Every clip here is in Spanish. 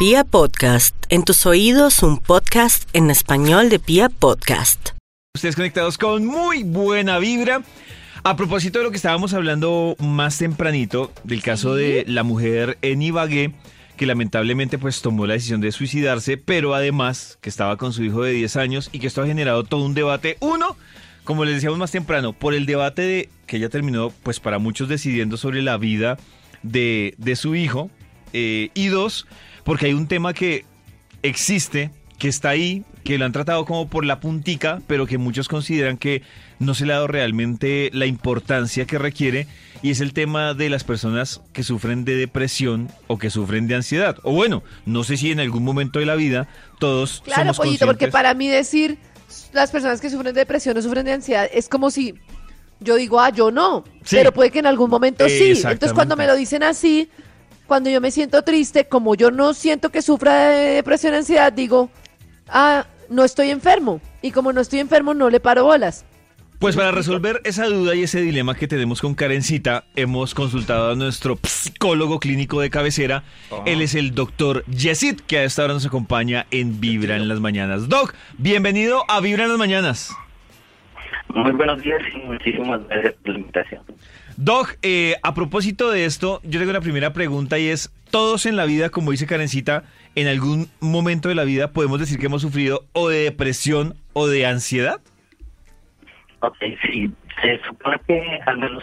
Pia Podcast, en tus oídos un podcast en español de Pia Podcast. Ustedes conectados con muy buena vibra. A propósito de lo que estábamos hablando más tempranito, del caso de la mujer en Ibagué, que lamentablemente pues tomó la decisión de suicidarse, pero además que estaba con su hijo de 10 años y que esto ha generado todo un debate. Uno, como les decíamos más temprano, por el debate de que ella terminó pues para muchos decidiendo sobre la vida de, de su hijo. eh, y dos, porque hay un tema que existe, que está ahí, que lo han tratado como por la puntica, pero que muchos consideran que no se le ha dado realmente la importancia que requiere, y es el tema de las personas que sufren de depresión o que sufren de ansiedad. O bueno, no sé si en algún momento de la vida todos Claro, somos pollito, porque para mí decir las personas que sufren de depresión o sufren de ansiedad es como si yo digo, ah, yo no, Sí. pero puede que en algún momento sí. Entonces cuando me lo dicen así, cuando yo me siento triste, como yo no siento que sufra de depresión ansiedad, digo, ah, no estoy enfermo. Y como no estoy enfermo, no le paro bolas. Pues para resolver esa duda y ese dilema que tenemos con Karencita, hemos consultado a nuestro psicólogo clínico de cabecera. Él es el doctor Yesid, que a esta hora nos acompaña en Vibra en las Mañanas. Doc, bienvenido a Vibra en las Mañanas. Muy buenos días y muchísimas gracias por la invitación. Doc, eh, a propósito de esto, yo tengo la primera pregunta y es, todos en la vida, como dice Karencita, en algún momento de la vida podemos decir que hemos sufrido o de depresión o de ansiedad. Ok, sí, se supone que al menos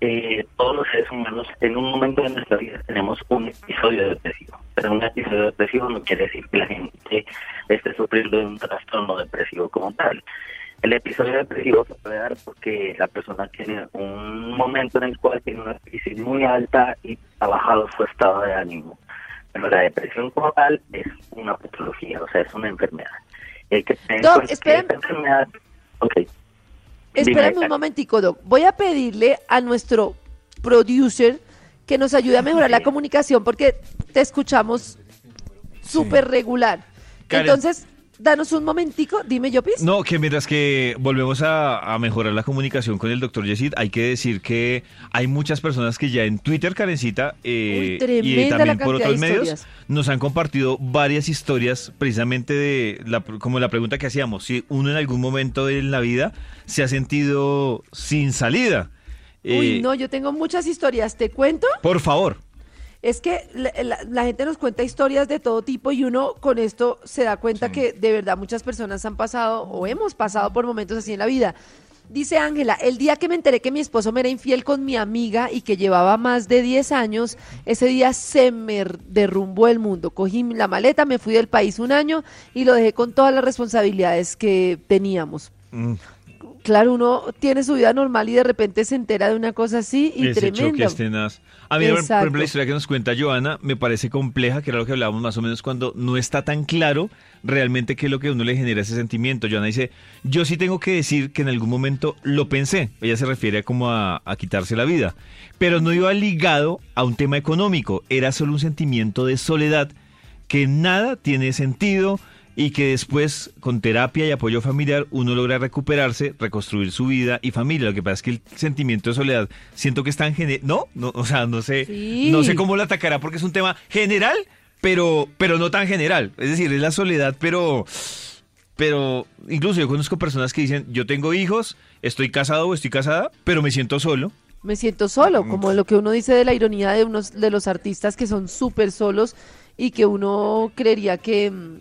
eh, todos los seres humanos en un momento de nuestra vida tenemos un episodio depresivo. Pero un episodio depresivo no quiere decir que la gente esté sufriendo de un trastorno depresivo como tal. El episodio depresivo se puede dar porque la persona tiene un momento en el cual tiene una crisis muy alta y ha bajado su estado de ánimo. Pero la depresión como tal es una patología, o sea, es una enfermedad. Y hay que Doc, esta enfermedad... Ok. Espérame Dime, un momentico, Doc. Voy a pedirle a nuestro producer que nos ayude a mejorar la Sí. comunicación porque te escuchamos súper regular. Karen. Entonces, danos un momentico. Dime, Yopis. No, que mientras que volvemos a, a mejorar la comunicación con el doctor Yesid, hay que decir que hay muchas personas que ya en Twitter, Karencita, eh, Uy, y también por otros de medios, nos han compartido varias historias precisamente de, la, como la pregunta que hacíamos, si uno en algún momento en la vida se ha sentido sin salida. Uy, Eh, no, yo tengo muchas historias. ¿Te cuento? Por favor. Es que la, la- la gente nos cuenta historias de todo tipo y uno con esto se da cuenta que de verdad muchas personas han pasado o hemos pasado por momentos así en la vida. Dice Ángela, el día que me enteré que mi esposo me era infiel con mi amiga y que llevaba más de 10 años, ese día se me derrumbó el mundo. Cogí la maleta, me fui del país un año y lo dejé con todas las responsabilidades que teníamos. Mm, Claro, uno tiene su vida normal y de repente se entera de una cosa así y ese choque tremendo. es tenaz. A mí, por ejemplo, la historia que nos cuenta Joana me parece compleja, que era lo que hablábamos más o menos cuando no está tan claro realmente qué es lo que a uno le genera ese sentimiento. Joana dice, yo sí tengo que decir que en algún momento lo pensé. Ella se refiere a como a, a quitarse la vida. Pero no iba ligado a un tema económico, era solo un sentimiento de soledad que nada tiene sentido y que después con terapia y apoyo familiar uno logra recuperarse, reconstruir su vida y familia. Lo que pasa es que el sentimiento de soledad siento que es tan general, no, no, o sea, no sé, Sí. no sé cómo lo atacará porque es un tema general, pero pero no tan general. Es decir, es la soledad, pero pero incluso yo conozco personas que dicen, "Yo tengo hijos, estoy casado o estoy casada, pero me siento solo." me siento solo, como lo que uno dice de la ironía de unos de los artistas que son súper solos y que uno creería que, mm,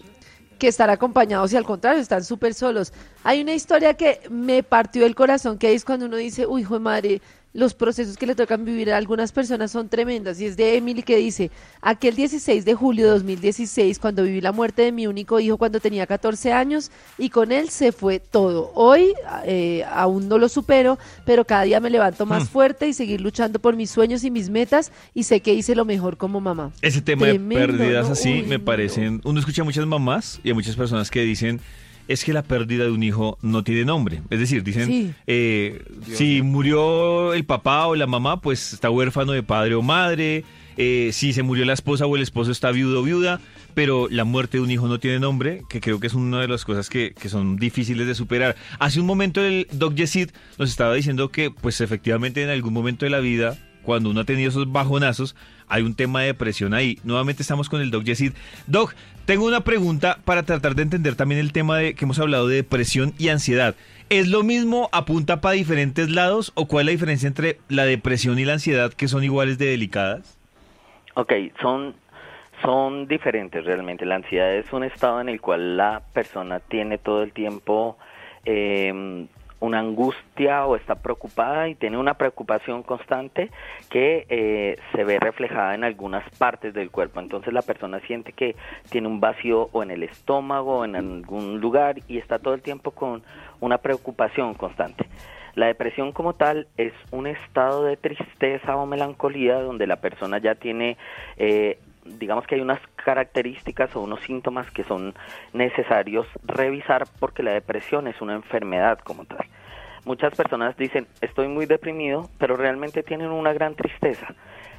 que estar acompañados y al contrario, están súper solos. Hay una historia que me partió el corazón, que es cuando uno dice, uy, hijo de madre, los procesos que le tocan vivir a algunas personas son tremendas. Y es de Emily que dice, aquel 16 de julio de 2016, cuando viví la muerte de mi único hijo cuando tenía 14 años, y con él se fue todo. Hoy eh, aún no lo supero, pero cada día me levanto más Hmm. fuerte y seguir luchando por mis sueños y mis metas, y sé que hice lo mejor como mamá. Ese tema Tremendo, de pérdidas ¿no? así Uy, me parecen. Uno escucha a muchas mamás y a muchas personas que dicen es que la pérdida de un hijo no tiene nombre. Es decir, dicen, Sí. eh, si murió el papá o la mamá, pues está huérfano de padre o madre. Eh, si se murió la esposa o el esposo está viudo o viuda, pero la muerte de un hijo no tiene nombre, que creo que es una de las cosas que, que son difíciles de superar. Hace un momento el Doc Yesid nos estaba diciendo que, pues efectivamente en algún momento de la vida, cuando uno ha tenido esos bajonazos, hay un tema de depresión ahí. Nuevamente estamos con el Doc Yesid. Doc, tengo una pregunta para tratar de entender también el tema de que hemos hablado de depresión y ansiedad. ¿Es lo mismo, apunta para diferentes lados o cuál es la diferencia entre la depresión y la ansiedad que son iguales de delicadas? Ok, son, son diferentes realmente. La ansiedad es un estado en el cual la persona tiene todo el tiempo eh, una angustia o está preocupada y tiene una preocupación constante que eh, se ve reflejada en algunas partes del cuerpo. Entonces la persona siente que tiene un vacío o en el estómago o en algún lugar y está todo el tiempo con una preocupación constante. La depresión como tal es un estado de tristeza o melancolía donde la persona ya tiene eh, digamos que hay unas características o unos síntomas que son necesarios revisar porque la depresión es una enfermedad como tal. Muchas personas dicen, estoy muy deprimido, pero realmente tienen una gran tristeza.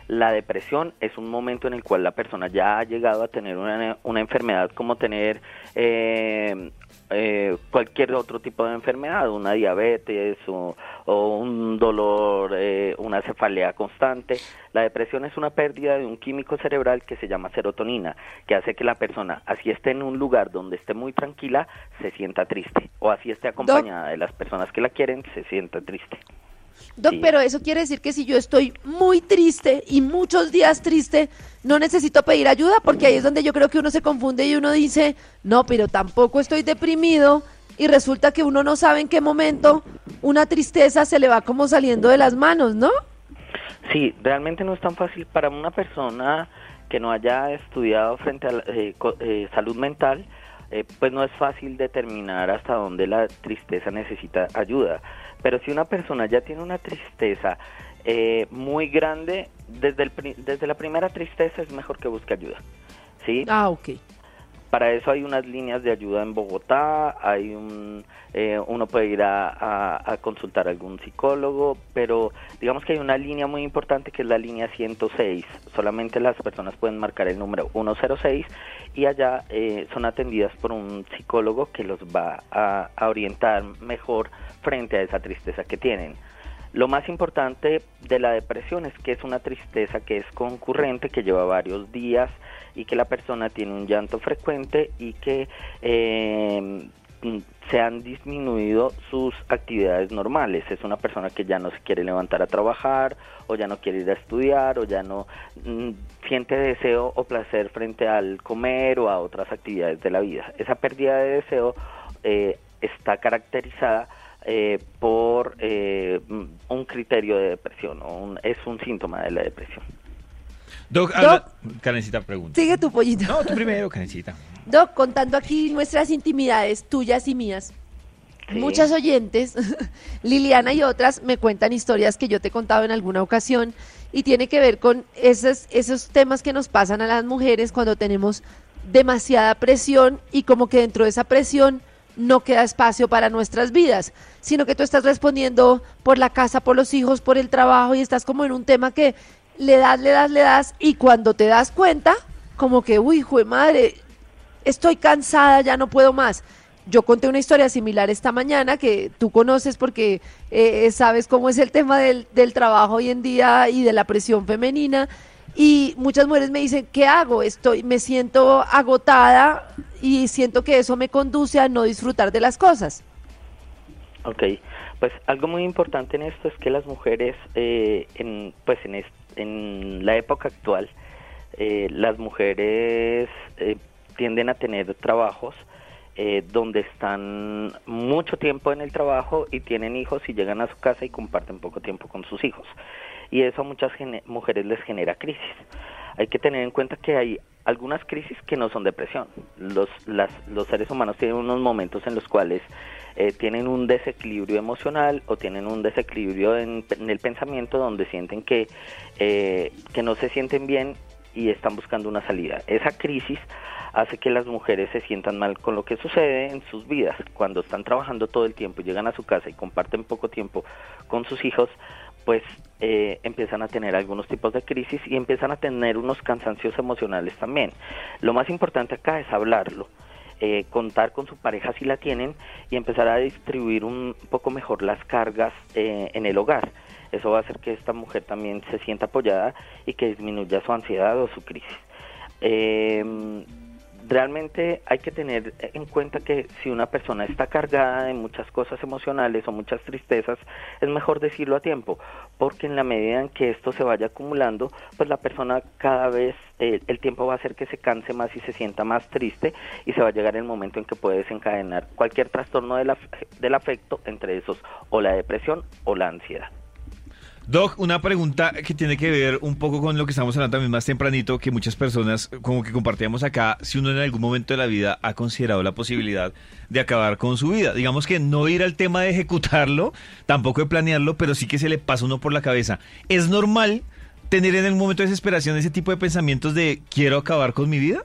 La depresión es un momento en el cual la persona ya ha llegado a tener una, una enfermedad como tener eh, eh, cualquier otro tipo de enfermedad, una diabetes o, un dolor, eh, una cefalea constante. La depresión es una pérdida de un químico cerebral que se llama serotonina, que hace que la persona, así esté en un lugar donde esté muy tranquila, se sienta triste, o así esté acompañada de las personas que la quieren, se sienta triste. Doc, pero eso quiere decir que si yo estoy muy triste y muchos días triste, no necesito pedir ayuda, porque ahí es donde yo creo que uno se confunde y uno dice, no, pero tampoco estoy deprimido y resulta que uno no sabe en qué momento una tristeza se le va como saliendo de las manos, ¿no? Sí, realmente no es tan fácil para una persona que no haya estudiado frente a la, eh, eh, salud mental, eh, pues no es fácil determinar hasta dónde la tristeza necesita ayuda. Pero si una persona ya tiene una tristeza eh, muy grande, desde, el, desde la primera tristeza es mejor que busque ayuda. ¿sí? Ah, ok. Para eso hay unas líneas de ayuda en Bogotá, hay un, eh, uno puede ir a, consultar a algún psicólogo, pero digamos que hay una línea muy importante que es la línea 106. Solamente las personas pueden marcar el número 106 y allá eh, son atendidas por un psicólogo que los va a, a orientar mejor frente a esa tristeza que tienen. Lo más importante de la depresión es que es una tristeza que es concurrente, que lleva varios días y que la persona tiene un llanto frecuente y que eh, se han disminuido sus actividades normales. Es una persona que ya no se quiere levantar a trabajar o ya no quiere ir a estudiar o ya no mm, siente deseo o placer frente al comer o a otras actividades de la vida. Esa pérdida de deseo eh, está caracterizada eh, por eh, un criterio de depresión, o es un síntoma de la depresión. Doc, pregunta. Sigue tu pollito. No, tú primero, Karencita. Doc, contando aquí nuestras intimidades, tuyas y mías. Muchas oyentes, Liliana y otras, me cuentan historias que yo te he contado en alguna ocasión y tiene que ver con esos, esos temas que nos pasan a las mujeres cuando tenemos demasiada presión y como que dentro de esa presión no queda espacio para nuestras vidas, sino que tú estás respondiendo por la casa, por los hijos, por el trabajo y estás como en un tema que le das, le das, le das y cuando te das cuenta, como que, uy, hijo de madre, estoy cansada, ya no puedo más. Yo conté una historia similar esta mañana que tú conoces porque eh, sabes cómo es el tema del, del trabajo hoy en día y de la presión femenina y muchas mujeres me dicen, ¿qué hago? Estoy, me siento agotada y siento que eso me conduce a no disfrutar de las cosas. Ok, pues algo muy importante en esto es que las mujeres, eh, pues en, en la época actual, eh, las mujeres eh, tienden a tener trabajos donde están mucho tiempo en el trabajo y tienen hijos y llegan a su casa y comparten poco tiempo con sus hijos y eso a muchas mujeres les genera crisis. Hay que tener en cuenta que hay algunas crisis que no son depresión. Los, las, los seres humanos tienen unos momentos en los cuales eh, tienen un desequilibrio emocional o tienen un desequilibrio en, el pensamiento donde sienten que, eh, que no se sienten bien y están buscando una salida. Esa crisis hace que las mujeres se sientan mal con lo que sucede en sus vidas. Cuando están trabajando todo el tiempo llegan a su casa y comparten poco tiempo con sus hijos, pues eh, empiezan a tener algunos tipos de crisis y empiezan a tener unos cansancios emocionales también. Lo más importante acá es hablarlo. Eh, contar con su pareja si la tienen y empezar a distribuir un poco mejor las cargas eh, en el hogar. Eso va a hacer que esta mujer también se sienta apoyada y que disminuya su ansiedad o su crisis. Eh, realmente hay que tener en cuenta que si una persona está cargada de muchas cosas emocionales o muchas tristezas, es mejor decirlo a tiempo, porque en la medida en que esto se vaya acumulando, pues la persona cada vez eh, el tiempo va a hacer que se canse más y se sienta más triste y se va a llegar el momento en que puede desencadenar cualquier trastorno del, del afecto, entre esos o la depresión o la ansiedad. Doc, una pregunta que tiene que ver un poco con lo que estamos hablando también más tempranito, que muchas personas como que compartíamos acá, si uno en algún momento de la vida ha considerado la posibilidad de acabar con su vida. Digamos que no ir al tema de ejecutarlo, tampoco de planearlo, pero sí que se le pasa uno por la cabeza. ¿Es normal tener en el momento de desesperación ese tipo de pensamientos de quiero acabar con mi vida?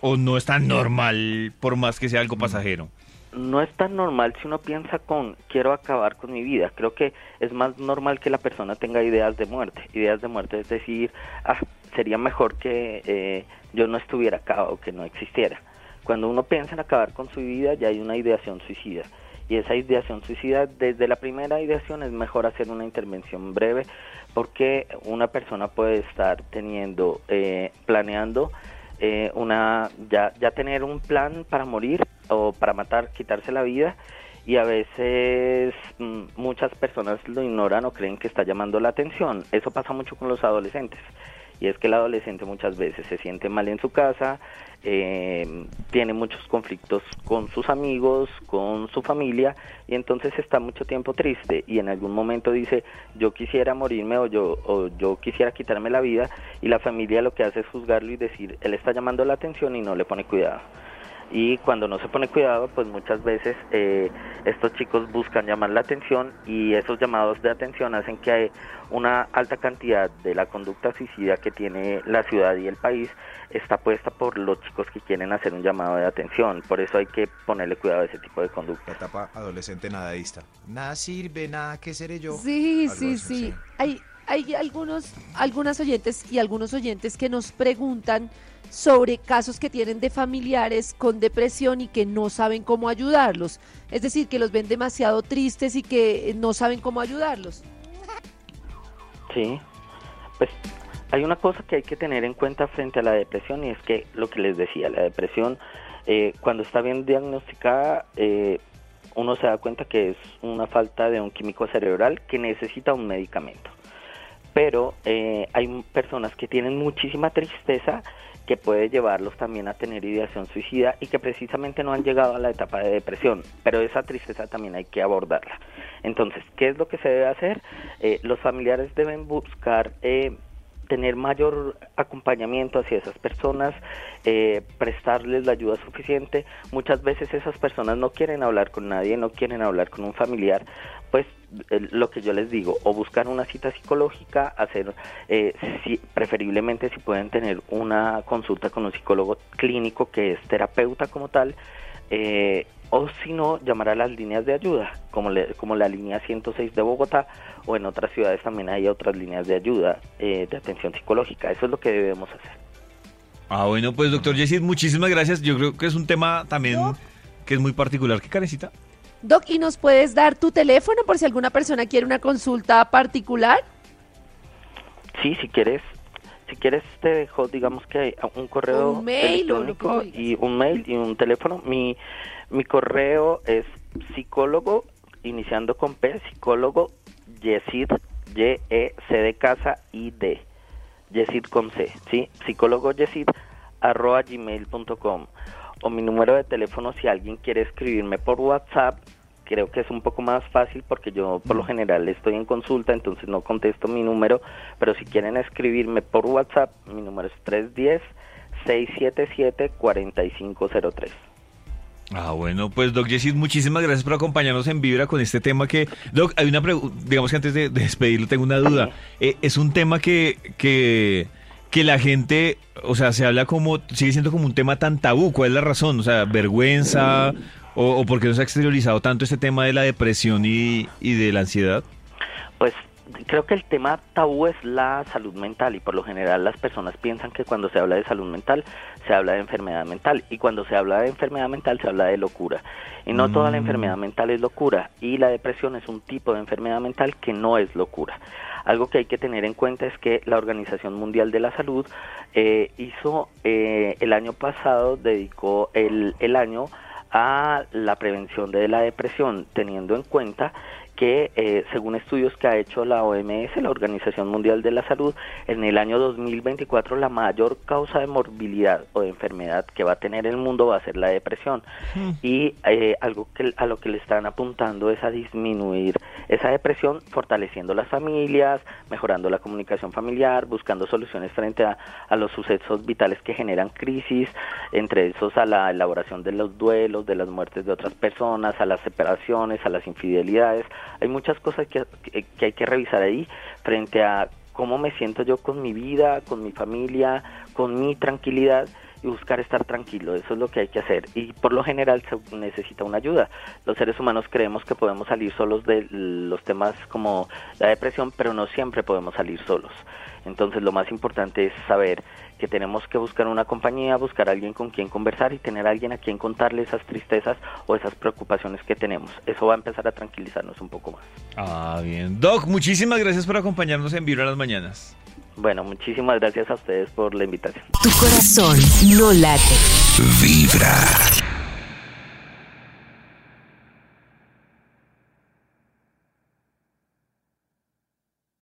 ¿O no es tan normal por más que sea algo pasajero? No es tan normal si uno piensa con quiero acabar con mi vida. Creo que es más normal que la persona tenga ideas de muerte. Ideas de muerte es decir, ah, sería mejor que eh, yo no estuviera acá o que no existiera. Cuando uno piensa en acabar con su vida ya hay una ideación suicida. Y esa ideación suicida, desde la primera ideación es mejor hacer una intervención breve porque una persona puede estar teniendo, eh, planeando eh, una, ya, ya tener un plan para morir o para matar, quitarse la vida y a veces mm, muchas personas lo ignoran o creen que está llamando la atención. Eso pasa mucho con los adolescentes. Y es que el adolescente muchas veces se siente mal en su casa, eh, tiene muchos conflictos con sus amigos, con su familia, y entonces está mucho tiempo triste y en algún momento dice, yo quisiera morirme o yo, o yo quisiera quitarme la vida, y la familia lo que hace es juzgarlo y decir, él está llamando la atención y no le pone cuidado y cuando no se pone cuidado, pues muchas veces eh, estos chicos buscan llamar la atención y esos llamados de atención hacen que hay una alta cantidad de la conducta suicida que tiene la ciudad y el país está puesta por los chicos que quieren hacer un llamado de atención. Por eso hay que ponerle cuidado a ese tipo de conducta. La etapa adolescente nadadista. Nada sirve, nada que seré yo. Sí, sí, sí. Hay, hay algunos, algunas oyentes y algunos oyentes que nos preguntan sobre casos que tienen de familiares con depresión y que no saben cómo ayudarlos. Es decir, que los ven demasiado tristes y que no saben cómo ayudarlos. Sí, pues hay una cosa que hay que tener en cuenta frente a la depresión y es que lo que les decía, la depresión eh, cuando está bien diagnosticada eh, uno se da cuenta que es una falta de un químico cerebral que necesita un medicamento. Pero eh, hay personas que tienen muchísima tristeza que puede llevarlos también a tener ideación suicida y que precisamente no han llegado a la etapa de depresión, pero esa tristeza también hay que abordarla. Entonces, ¿qué es lo que se debe hacer? Eh, los familiares deben buscar eh, tener mayor acompañamiento hacia esas personas, eh, prestarles la ayuda suficiente. Muchas veces esas personas no quieren hablar con nadie, no quieren hablar con un familiar, pues lo que yo les digo, o buscar una cita psicológica, hacer, eh, si, preferiblemente si pueden tener una consulta con un psicólogo clínico que es terapeuta como tal, eh, o si no, llamar a las líneas de ayuda, como, como la línea 106 de Bogotá, o en otras ciudades también hay otras líneas de ayuda eh, de atención psicológica. Eso es lo que debemos hacer. Ah, bueno, pues doctor Jessit, muchísimas gracias. Yo creo que es un tema también que es muy particular. ¿Qué carecita? Doc, ¿y nos puedes dar tu teléfono por si alguna persona quiere una consulta particular? Sí, si quieres, si quieres te dejo, digamos que un correo un mail electrónico y un mail y un teléfono. Mi mi correo es psicólogo, iniciando con P, psicólogo Yesid, Y-E-C de casa, I-D. Yesid con C, ¿sí? Psicólogo Yesid, arroba gmail.com. O mi número de teléfono si alguien quiere escribirme por WhatsApp, creo que es un poco más fácil porque yo por lo general estoy en consulta, entonces no contesto mi número, pero si quieren escribirme por WhatsApp, mi número es 310 677 4503. Ah, bueno, pues Doc Jessit, muchísimas gracias por acompañarnos en Vibra con este tema que, Doc, hay una pregunta, digamos que antes de, despedirlo tengo una duda. Eh, es un tema que, que, que la gente, o sea, se habla como, sigue siendo como un tema tan tabú, ¿cuál es la razón? O sea, vergüenza o, o no se ha exteriorizado tanto este tema de la depresión y, y de la ansiedad? Pues creo que el tema tabú es la salud mental y por lo general las personas piensan que cuando se habla de salud mental se habla de enfermedad mental y cuando se habla de enfermedad mental se habla de locura. Y no toda la Mm. enfermedad mental es locura y la depresión es un tipo de enfermedad mental que no es locura. Algo que hay que tener en cuenta es que la Organización Mundial de la Salud eh, hizo eh, el año pasado, dedicó el, el año a la prevención de la depresión, teniendo en cuenta que eh, según estudios que ha hecho la OMS, la Organización Mundial de la Salud, en el año 2024 la mayor causa de morbilidad o de enfermedad que va a tener el mundo va a ser la depresión. Y eh, algo que a lo que le están apuntando es a disminuir esa depresión, fortaleciendo las familias, mejorando la comunicación familiar, buscando soluciones frente a, a los sucesos vitales que generan crisis, entre esos a la elaboración de los duelos, de las muertes de otras personas, a las separaciones, a las infidelidades. Hay muchas cosas que, que- hay que revisar ahí frente a cómo me siento yo con mi vida, con mi familia, con mi tranquilidad y buscar estar tranquilo, eso es lo que hay que hacer y por lo general se necesita una ayuda. Los seres humanos creemos que podemos salir solos de los temas como la depresión, pero no siempre podemos salir solos. Entonces lo más importante es saber que tenemos que buscar una compañía, buscar a alguien con quien conversar y tener a alguien a quien contarle esas tristezas o esas preocupaciones que tenemos. Eso va a empezar a tranquilizarnos un poco más. Ah, bien. Doc, muchísimas gracias por acompañarnos en Vibra las Mañanas. Bueno, muchísimas gracias a ustedes por la invitación. Tu corazón no late. Vibra.